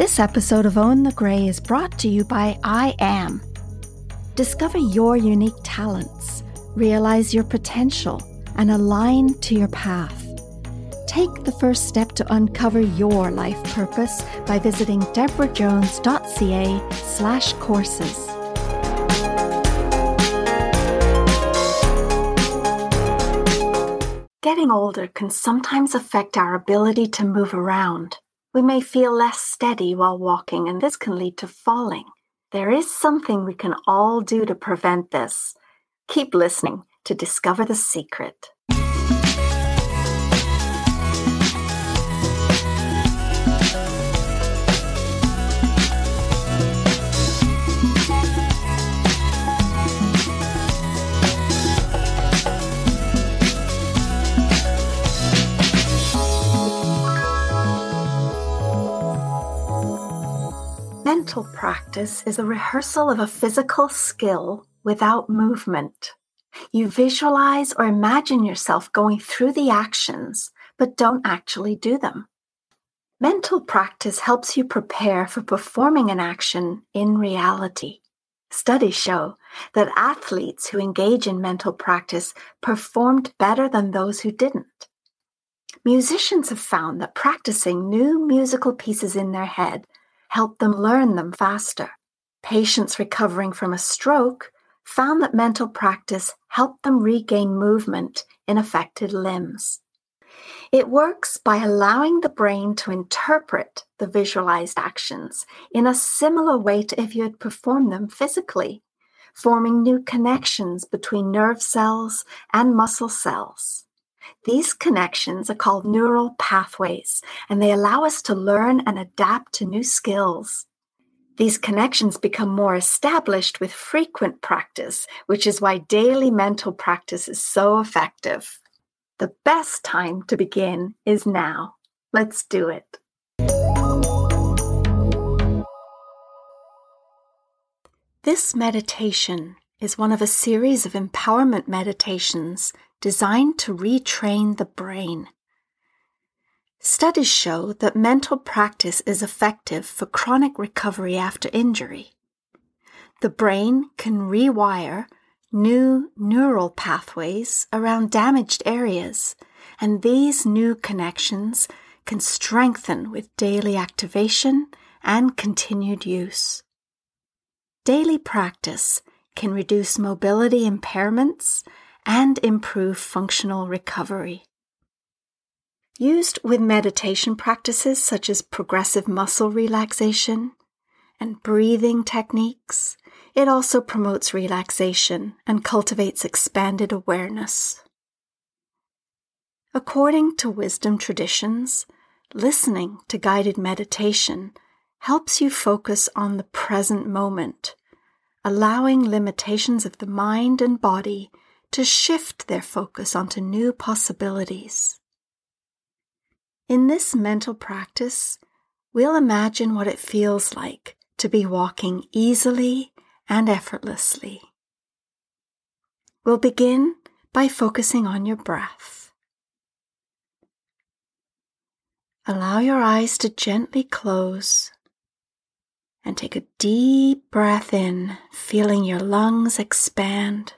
This episode of Own the Grey is brought to you by I Am. Discover your unique talents, realize your potential, and align to your path. Take the first step to uncover your life purpose by visiting debrajones.ca slash courses. Getting older can sometimes affect our ability to move around. We may feel less steady while walking, and this can lead to falling. There is something we can all do to prevent this. Keep listening to discover the secret. Mental practice is a rehearsal of a physical skill without movement. You visualize or imagine yourself going through the actions, but don't actually do them. Mental practice helps you prepare for performing an action in reality. Studies show that athletes who engage in mental practice performed better than those who didn't. Musicians have found that practicing new musical pieces in their head help them learn them faster. Patients recovering from a stroke found that mental practice helped them regain movement in affected limbs. It works by allowing the brain to interpret the visualized actions in a similar way to if you had performed them physically, forming new connections between nerve cells and muscle cells. These connections are called neural pathways, and they allow us to learn and adapt to new skills. These connections become more established with frequent practice, which is why daily mental practice is so effective. The best time to begin is now. Let's do it. This meditation is one of a series of empowerment meditations designed to retrain the brain. Studies show that mental practice is effective for chronic recovery after injury. The brain can rewire new neural pathways around damaged areas, and these new connections can strengthen with daily activation and continued use. Daily practice can reduce mobility impairments and improve functional recovery. Used with meditation practices such as progressive muscle relaxation and breathing techniques, it also promotes relaxation and cultivates expanded awareness. According to wisdom traditions, listening to guided meditation helps you focus on the present moment, allowing limitations of the mind and body to shift their focus onto new possibilities. In this mental practice, we'll imagine what it feels like to be walking easily and effortlessly. We'll begin by focusing on your breath. Allow your eyes to gently close and take a deep breath in, feeling your lungs expand.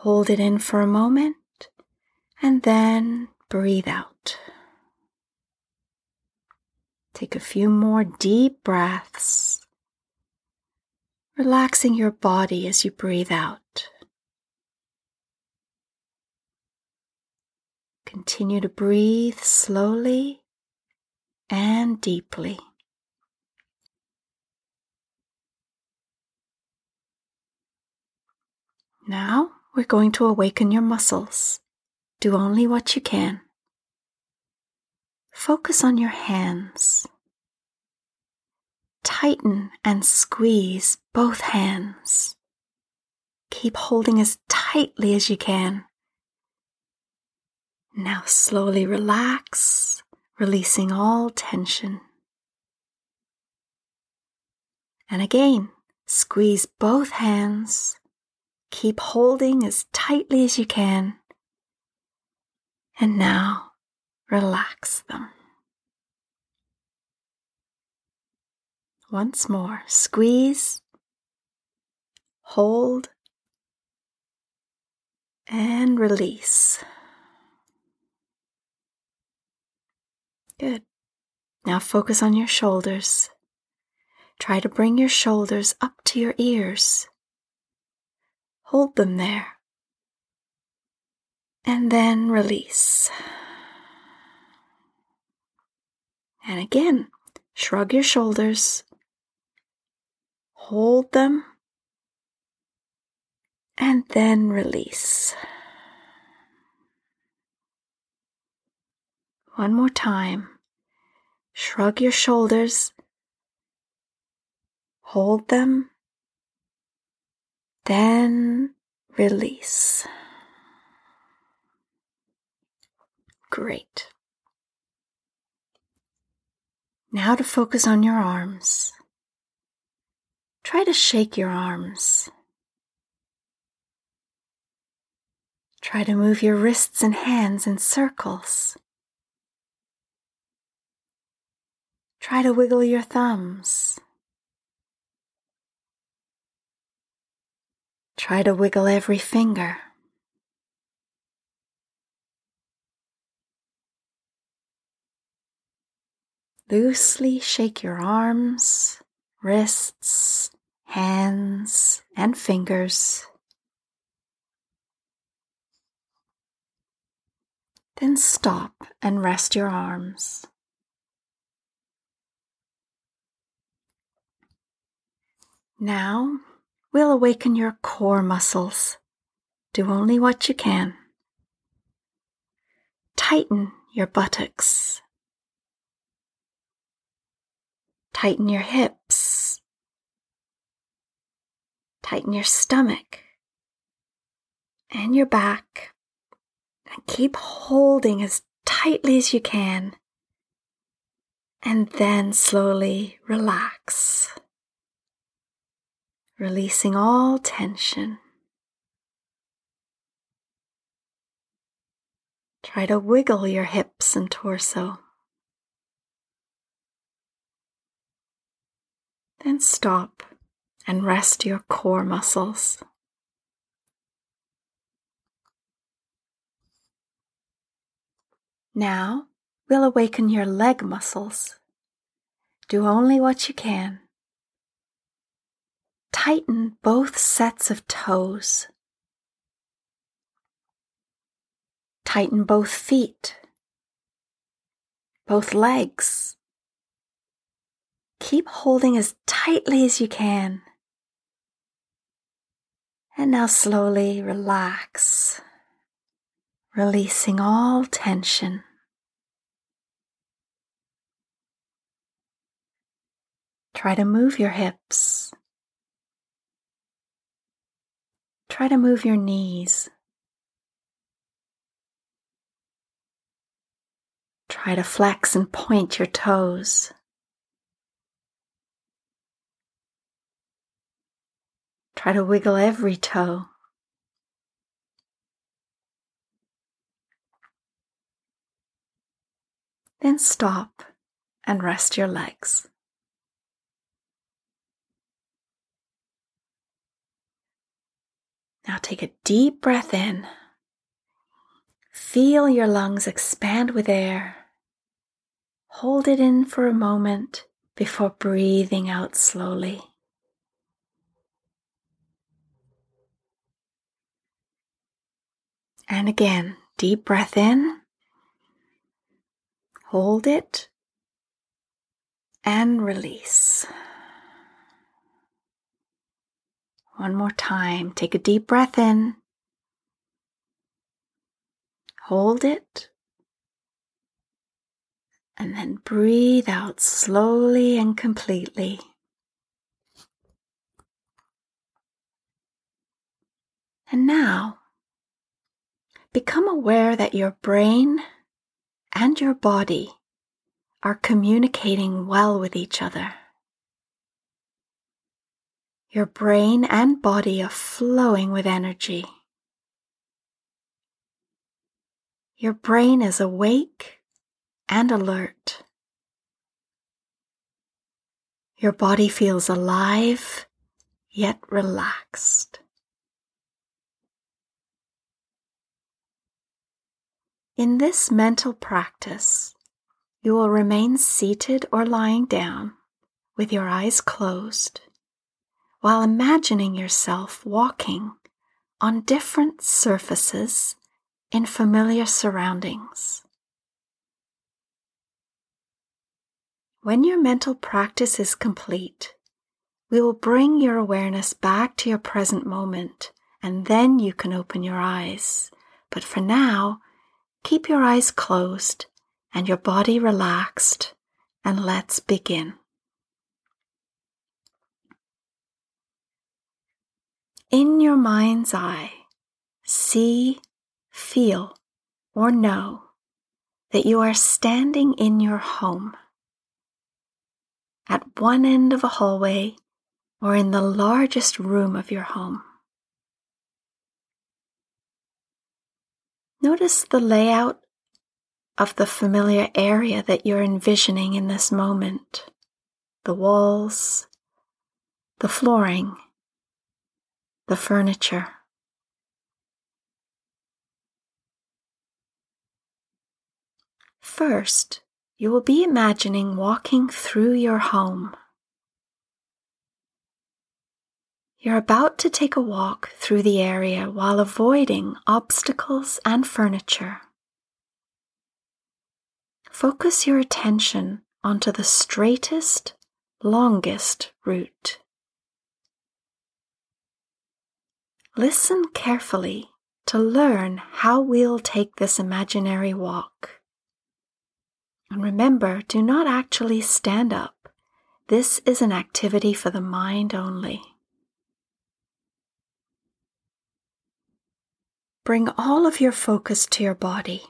Hold it in for a moment and then breathe out. Take a few more deep breaths, relaxing your body as you breathe out. Continue to breathe slowly and deeply. Now we're going to awaken your muscles. Do only what you can. Focus on your hands. Tighten and squeeze both hands. Keep holding as tightly as you can. Now slowly relax, releasing all tension. And again, squeeze both hands Keep holding as tightly as you can. And now relax them. Once more, squeeze, hold, and release. Good. Now focus on your shoulders. Try to bring your shoulders up to your ears. Hold them there. And then release. And again, shrug your shoulders. Hold them. And then release. One more time. Shrug your shoulders. Hold them. Then release. Great. Now to focus on your arms. Try to shake your arms. Try to move your wrists and hands in circles. Try to wiggle your thumbs. Try to wiggle every finger. Loosely shake your arms, wrists, hands, and fingers. Then stop and rest your arms. Now we'll awaken your core muscles. Do only what you can. Tighten your buttocks. Tighten your hips. Tighten your stomach and your back. And keep holding as tightly as you can. And then slowly relax releasing all tension. Try to wiggle your hips and torso. Then stop and rest your core muscles. Now we'll awaken your leg muscles. Do only what you can. Tighten both sets of toes. Tighten both feet, both legs. Keep holding as tightly as you can. And now slowly relax, releasing all tension. Try to move your hips Try to move your knees. Try to flex and point your toes. Try to wiggle every toe. Then stop and rest your legs. Now take a deep breath in. Feel your lungs expand with air. Hold it in for a moment before breathing out slowly. And again, deep breath in. Hold it and release. One more time. Take a deep breath in. Hold it. And then breathe out slowly and completely. And now, become aware that your brain and your body are communicating well with each other. Your brain and body are flowing with energy. Your brain is awake and alert. Your body feels alive yet relaxed. In this mental practice, you will remain seated or lying down with your eyes closed while imagining yourself walking on different surfaces in familiar surroundings. When your mental practice is complete, we will bring your awareness back to your present moment and then you can open your eyes. But for now, keep your eyes closed and your body relaxed and let's begin. In your mind's eye, see, feel, or know that you are standing in your home. At one end of a hallway or in the largest room of your home. Notice the layout of the familiar area that you're envisioning in this moment the walls, the flooring, the furniture. First, you will be imagining walking through your home. You're about to take a walk through the area while avoiding obstacles and furniture. Focus your attention onto the straightest, longest route. Listen carefully to learn how we'll take this imaginary walk. And remember, do not actually stand up. This is an activity for the mind only. Bring all of your focus to your body.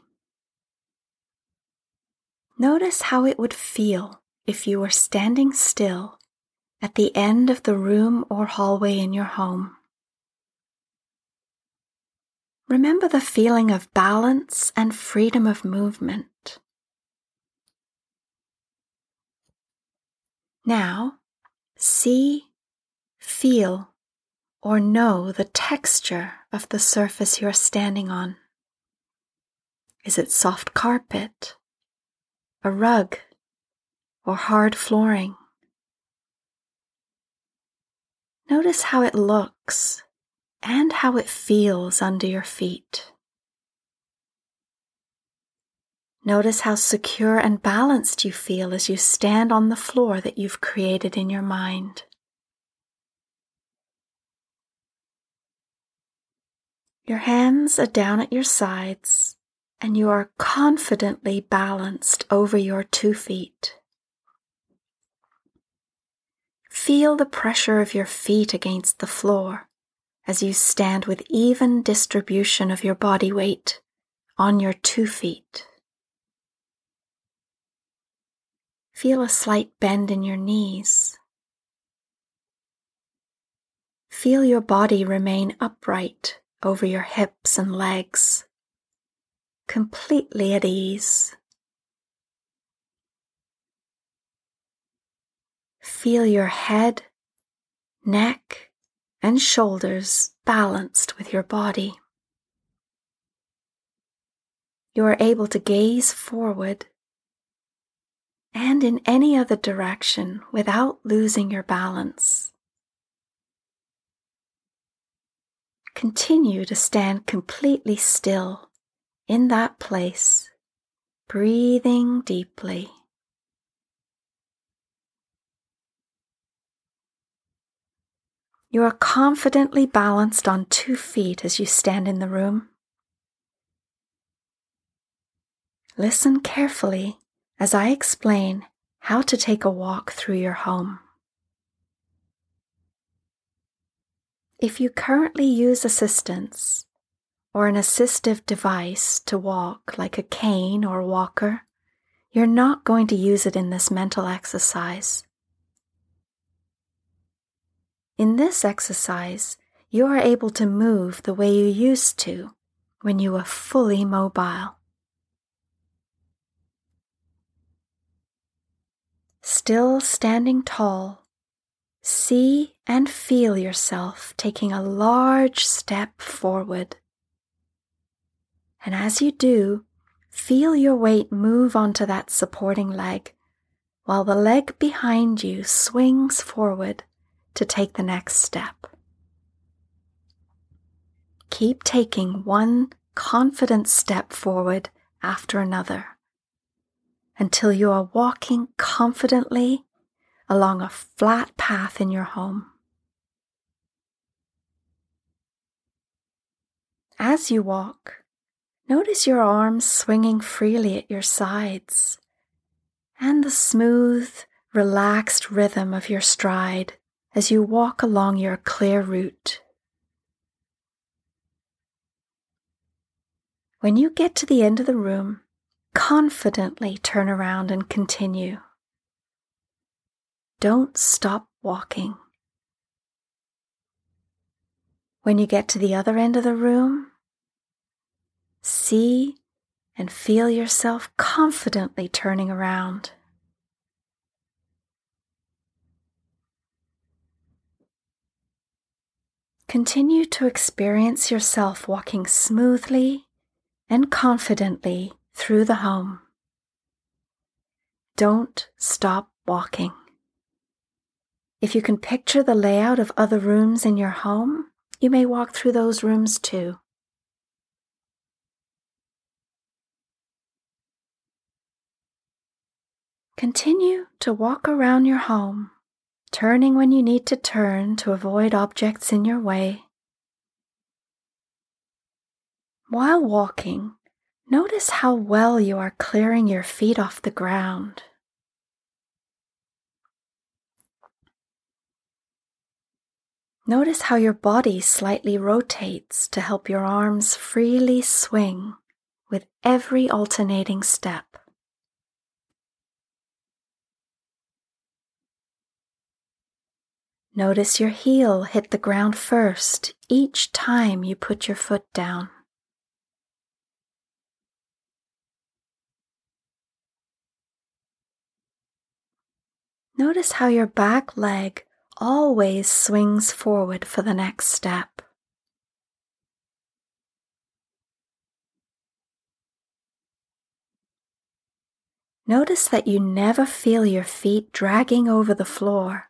Notice how it would feel if you were standing still at the end of the room or hallway in your home. Remember the feeling of balance and freedom of movement. Now, see, feel, or know the texture of the surface you're standing on. Is it soft carpet, a rug, or hard flooring? Notice how it looks and how it feels under your feet. Notice how secure and balanced you feel as you stand on the floor that you've created in your mind. Your hands are down at your sides and you are confidently balanced over your two feet. Feel the pressure of your feet against the floor as you stand with even distribution of your body weight on your two feet. Feel a slight bend in your knees. Feel your body remain upright over your hips and legs, completely at ease. Feel your head, neck, and shoulders balanced with your body. You are able to gaze forward and in any other direction without losing your balance. Continue to stand completely still in that place, breathing deeply. You are confidently balanced on two feet as you stand in the room. Listen carefully as I explain how to take a walk through your home. If you currently use assistance or an assistive device to walk, like a cane or walker, you're not going to use it in this mental exercise. In this exercise, you are able to move the way you used to when you were fully mobile. still standing tall, see and feel yourself taking a large step forward. And as you do, feel your weight move onto that supporting leg, while the leg behind you swings forward to take the next step. Keep taking one confident step forward after another until you are walking confidently along a flat path in your home. As you walk, notice your arms swinging freely at your sides and the smooth, relaxed rhythm of your stride as you walk along your clear route. When you get to the end of the room, confidently turn around and continue. Don't stop walking. When you get to the other end of the room, see and feel yourself confidently turning around. Continue to experience yourself walking smoothly and confidently through the home. Don't stop walking. If you can picture the layout of other rooms in your home, you may walk through those rooms too. Continue to walk around your home, turning when you need to turn to avoid objects in your way while walking, notice how well you are clearing your feet off the ground. Notice how your body slightly rotates to help your arms freely swing with every alternating step. Notice your heel hit the ground first each time you put your foot down. Notice how your back leg always swings forward for the next step. Notice that you never feel your feet dragging over the floor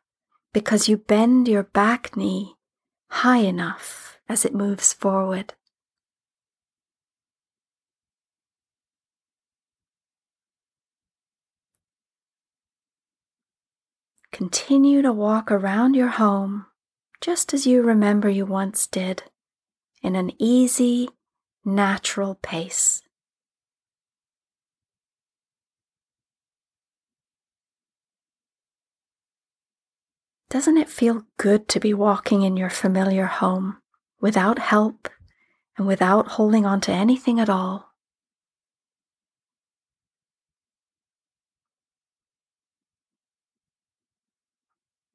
because you bend your back knee high enough as it moves forward. Continue to walk around your home just as you remember you once did, in an easy, natural pace. Doesn't it feel good to be walking in your familiar home without help and without holding on to anything at all?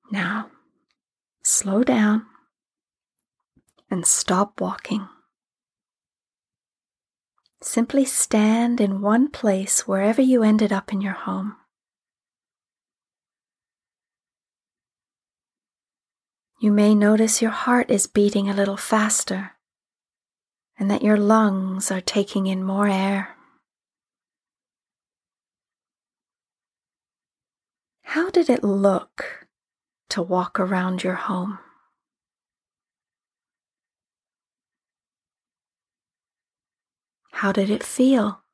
Now, slow down and stop walking. Simply stand in one place wherever you ended up in your home. You may notice your heart is beating a little faster and that your lungs are taking in more air. How did it look to walk around your home. How did it feel?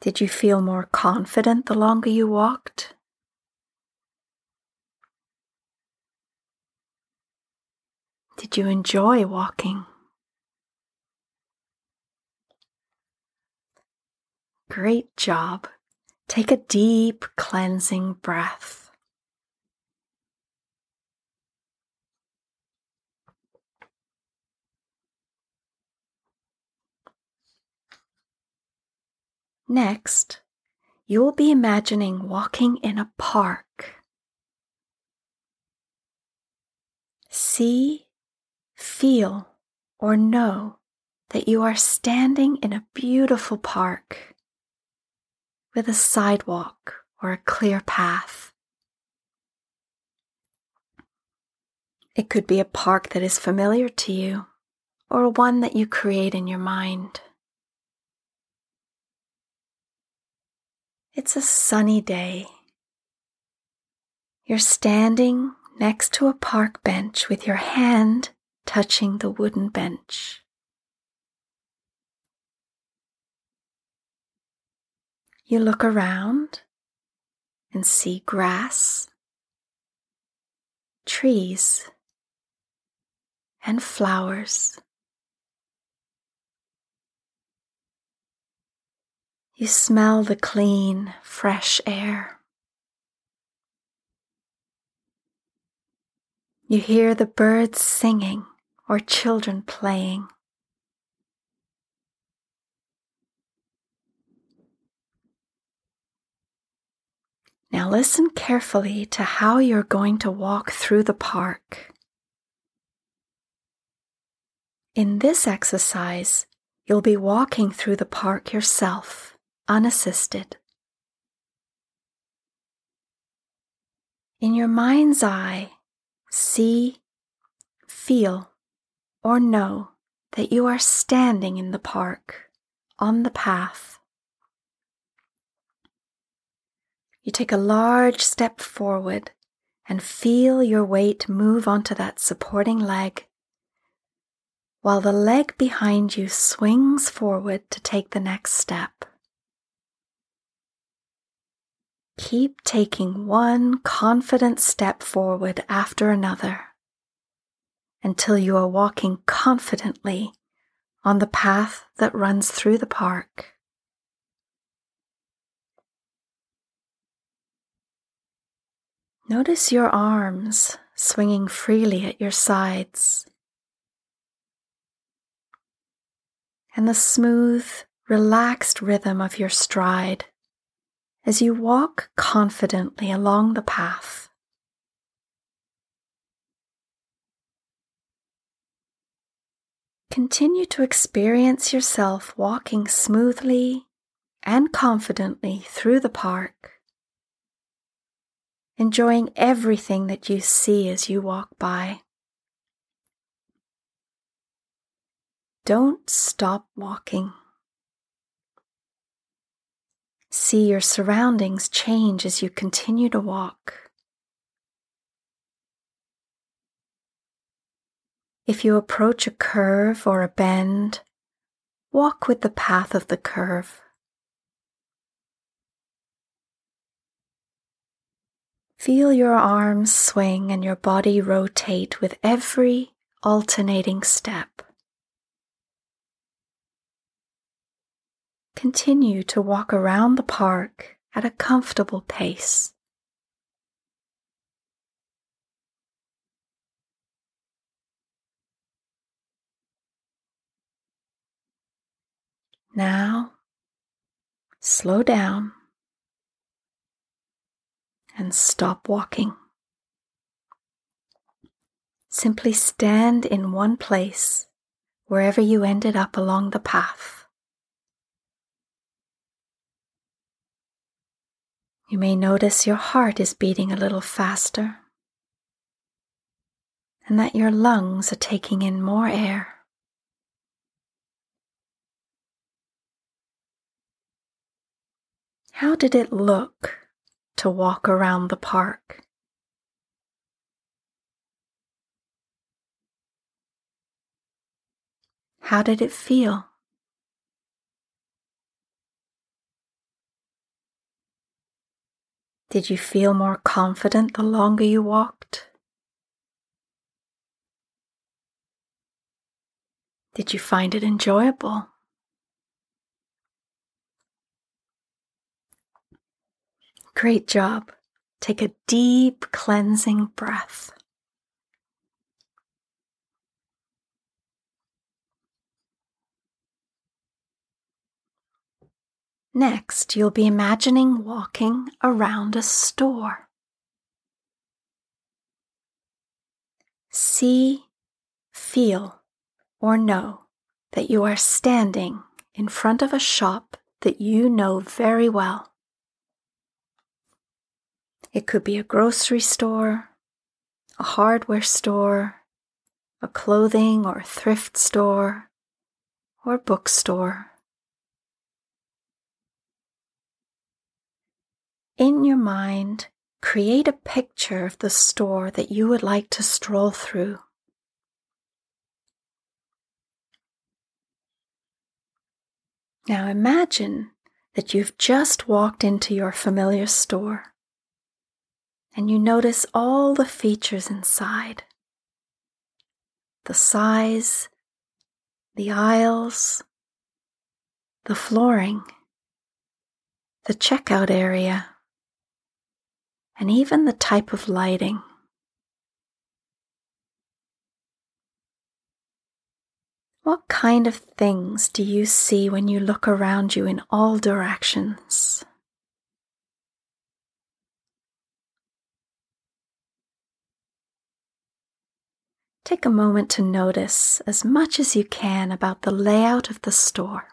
Did you feel more confident the longer you walked? Did you enjoy walking? Great job. Take a deep cleansing breath. Next, you will be imagining walking in a park. See, feel, or know that you are standing in a beautiful park with a sidewalk or a clear path. It could be a park that is familiar to you or one that you create in your mind. It's a sunny day. You're standing next to a park bench with your hand touching the wooden bench. You look around and see grass, trees, and flowers. You smell the clean, fresh air. You hear the birds singing or children playing. Now listen carefully to how you're going to walk through the park. In this exercise, you'll be walking through the park yourself, unassisted. In your mind's eye, see, feel, or know that you are standing in the park, on the path. You take a large step forward and feel your weight move onto that supporting leg, while the leg behind you swings forward to take the next step. Keep taking one confident step forward after another until you are walking confidently on the path that runs through the park. Notice your arms swinging freely at your sides and the smooth, relaxed rhythm of your stride as you walk confidently along the path. Continue to experience yourself walking smoothly and confidently through the park enjoying everything that you see as you walk by. Don't stop walking. See your surroundings change as you continue to walk. If you approach a curve or a bend, walk with the path of the curve. Feel your arms swing and your body rotate with every alternating step. Continue to walk around the park at a comfortable pace. Now, slow down and stop walking. Simply stand in one place wherever you ended up along the path. You may notice your heart is beating a little faster and that your lungs are taking in more air. How did it look to walk around the park. How did it feel? Did you feel more confident the longer you walked? Did you find it enjoyable? Great job. Take a deep cleansing breath. Next, you'll be imagining walking around a store. See, feel, or know that you are standing in front of a shop that you know very well. It could be a grocery store, a hardware store, a clothing or thrift store, or bookstore. In your mind, create a picture of the store that you would like to stroll through. Now imagine that you've just walked into your familiar store and you notice all the features inside the size, the aisles, the flooring, the checkout area, and even the type of lighting. What kind of things do you see when you look around you in all directions? Take a moment to notice as much as you can about the layout of the store.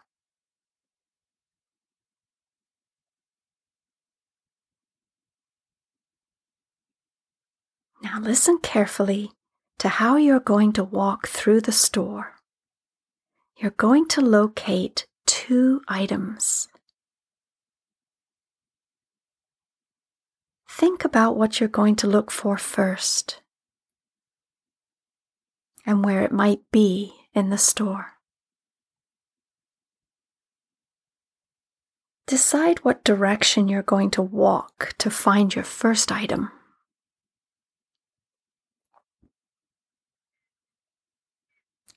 Now listen carefully to how you're going to walk through the store you're going to locate two items. Think about what you're going to look for first and where it might be in the store. Decide what direction you're going to walk to find your first item.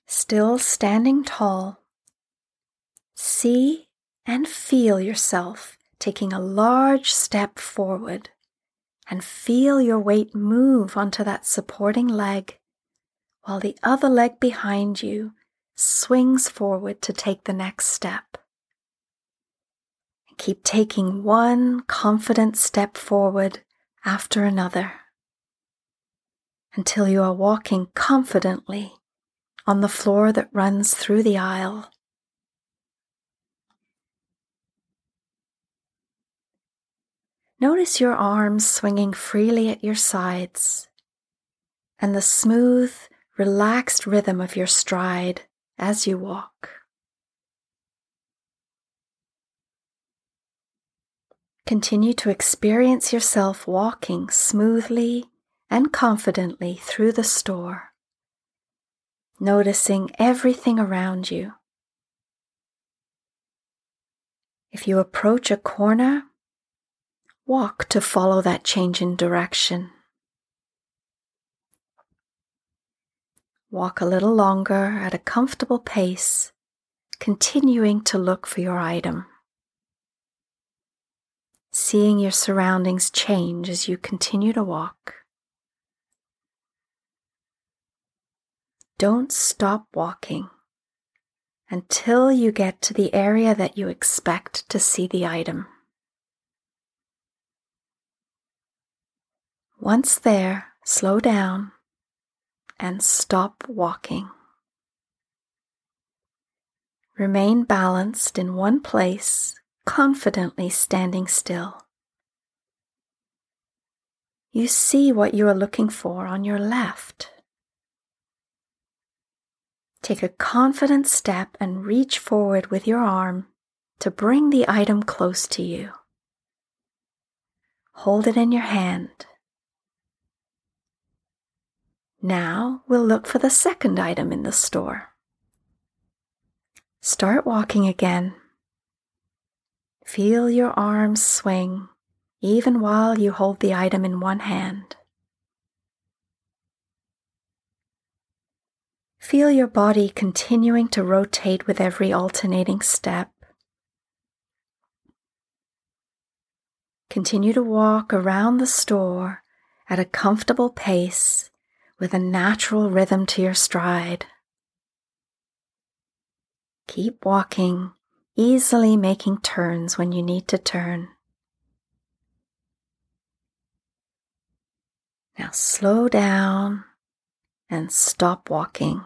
Still standing tall, see and feel yourself taking a large step forward and feel your weight move onto that supporting leg while the other leg behind you swings forward to take the next step. Keep taking one confident step forward after another until you are walking confidently on the floor that runs through the aisle. Notice your arms swinging freely at your sides and the smooth, relaxed rhythm of your stride as you walk. Continue to experience yourself walking smoothly and confidently through the store noticing everything around you. If you approach a corner, walk to follow that change in direction. Walk a little longer at a comfortable pace, continuing to look for your item. Seeing your surroundings change as you continue to walk. Don't stop walking until you get to the area that you expect to see the item. Once there, slow down and stop walking. Remain balanced in one place, confidently standing still. You see what you are looking for on your left. Take a confident step and reach forward with your arm to bring the item close to you. Hold it in your hand. Now we'll look for the second item in the store. Start walking again. Feel your arms swing even while you hold the item in one hand. Feel your body continuing to rotate with every alternating step. Continue to walk around the store at a comfortable pace with a natural rhythm to your stride. Keep walking, easily making turns when you need to turn. Now slow down and stop walking.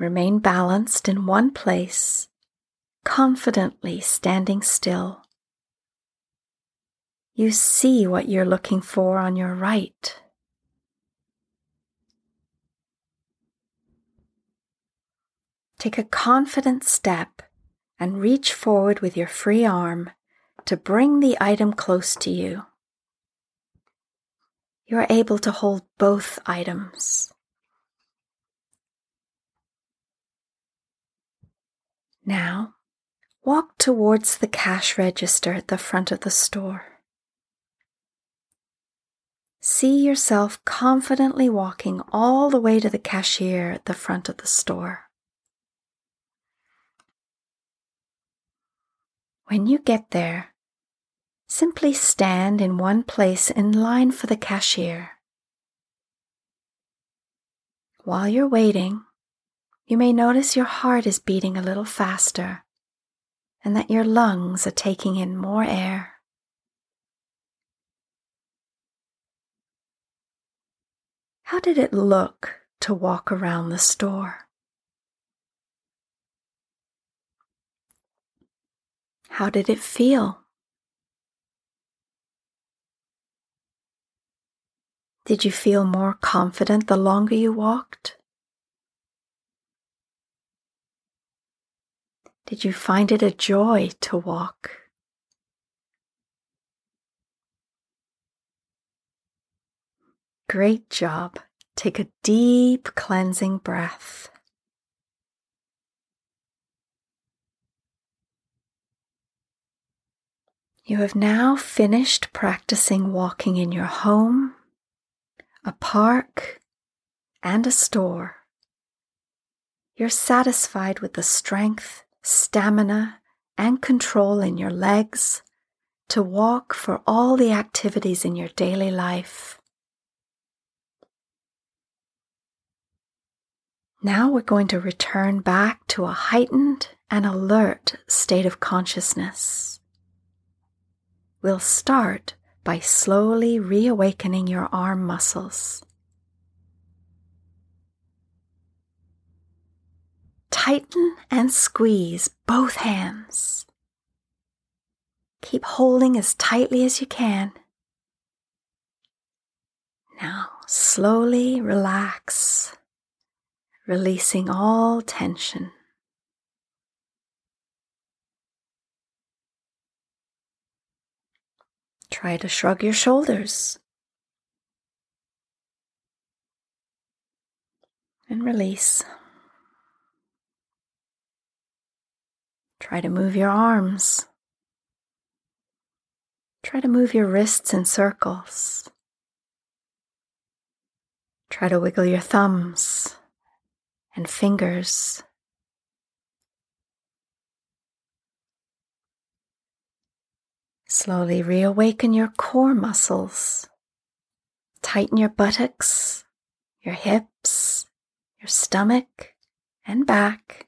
Remain balanced in one place, confidently standing still. You see what you're looking for on your right. Take a confident step and reach forward with your free arm to bring the item close to you. You are able to hold both items. Now, walk towards the cash register at the front of the store. See yourself confidently walking all the way to the cashier at the front of the store. When you get there, simply stand in one place in line for the cashier. While you're waiting, you may notice your heart is beating a little faster and that your lungs are taking in more air. How did it look to walk around the store? How did it feel? Did you feel more confident the longer you walked? Did you find it a joy to walk? Great job. Take a deep cleansing breath. You have now finished practicing walking in your home, a park, and a store. You're satisfied with the strength, stamina, and control in your legs to walk for all the activities in your daily life. Now we're going to return back to a heightened and alert state of consciousness. We'll start by slowly reawakening your arm muscles. Tighten and squeeze both hands. Keep holding as tightly as you can. Now, slowly relax, releasing all tension. Try to shrug your shoulders. And release. Try to move your arms. Try to move your wrists in circles. Try to wiggle your thumbs and fingers. Slowly reawaken your core muscles. Tighten your buttocks, your hips, your stomach, and back.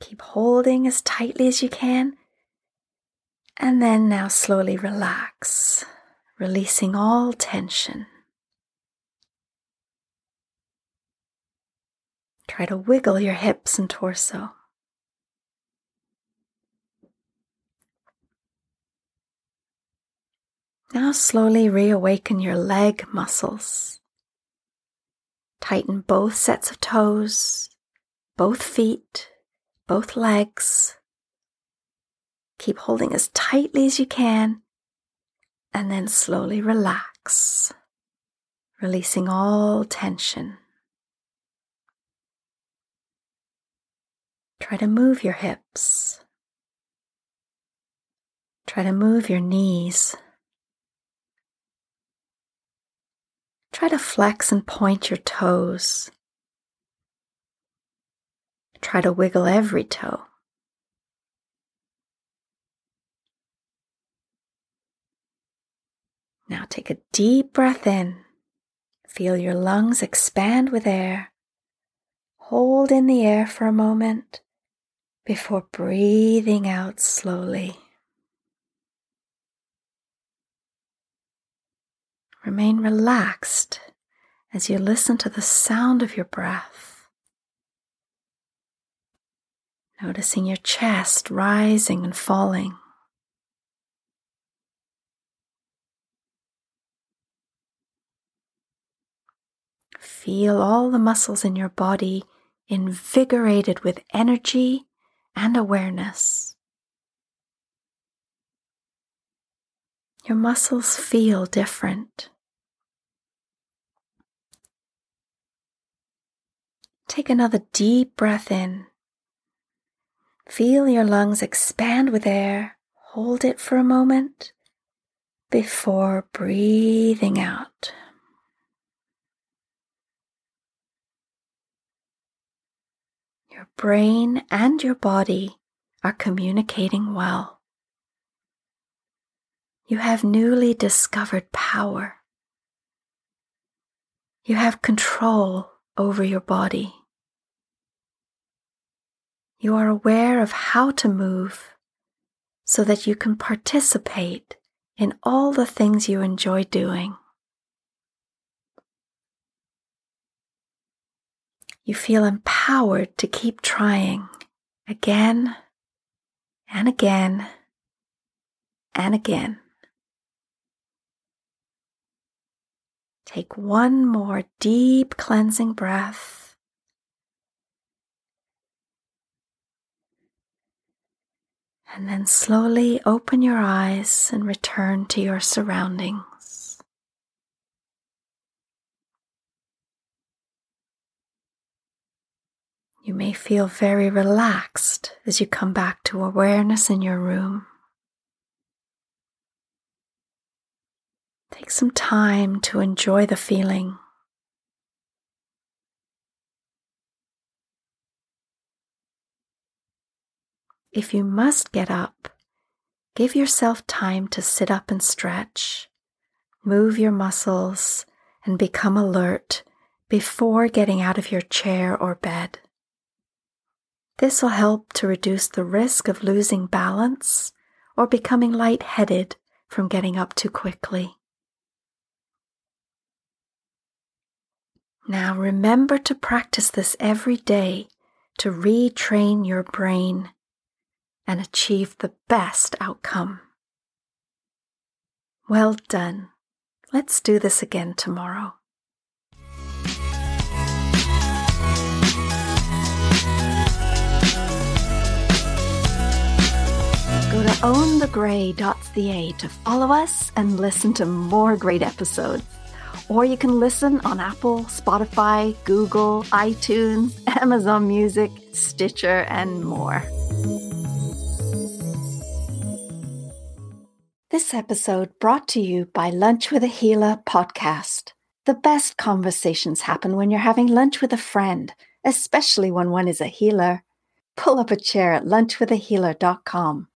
Keep holding as tightly as you can. And then now slowly relax, releasing all tension. Try to wiggle your hips and torso. Now slowly reawaken your leg muscles. Tighten both sets of toes, both feet, both legs. Keep holding as tightly as you can, and then slowly relax, releasing all tension. Try to move your hips. Try to move your knees. Try to flex and point your toes. Try to wiggle every toe. Now take a deep breath in. Feel your lungs expand with air. Hold in the air for a moment before breathing out slowly. Remain relaxed as you listen to the sound of your breath. Noticing your chest rising and falling. Feel all the muscles in your body invigorated with energy and awareness. Your muscles feel different. Take another deep breath in. Feel your lungs expand with air. Hold it for a moment before breathing out. Your brain and your body are communicating well. You have newly discovered power. You have control over your body. You are aware of how to move so that you can participate in all the things you enjoy doing. You feel empowered to keep trying again and again and again. Take one more deep cleansing breath. And then slowly open your eyes and return to your surroundings. You may feel very relaxed as you come back to awareness in your room. Take some time to enjoy the feeling. If you must get up, give yourself time to sit up and stretch, move your muscles, and become alert before getting out of your chair or bed. This will help to reduce the risk of losing balance or becoming lightheaded from getting up too quickly. Now remember to practice this every day to retrain your brain and achieve the best outcome. Well done. Let's do this again tomorrow. Go to ownthegray.ca to follow us and listen to more great episodes. Or you can listen on Apple, Spotify, Google, iTunes, Amazon Music, Stitcher, and more. This episode brought to you by Lunch with a Healer podcast. The best conversations happen when you're having lunch with a friend, especially when one is a healer. Pull up a chair at lunchwithahealer.com.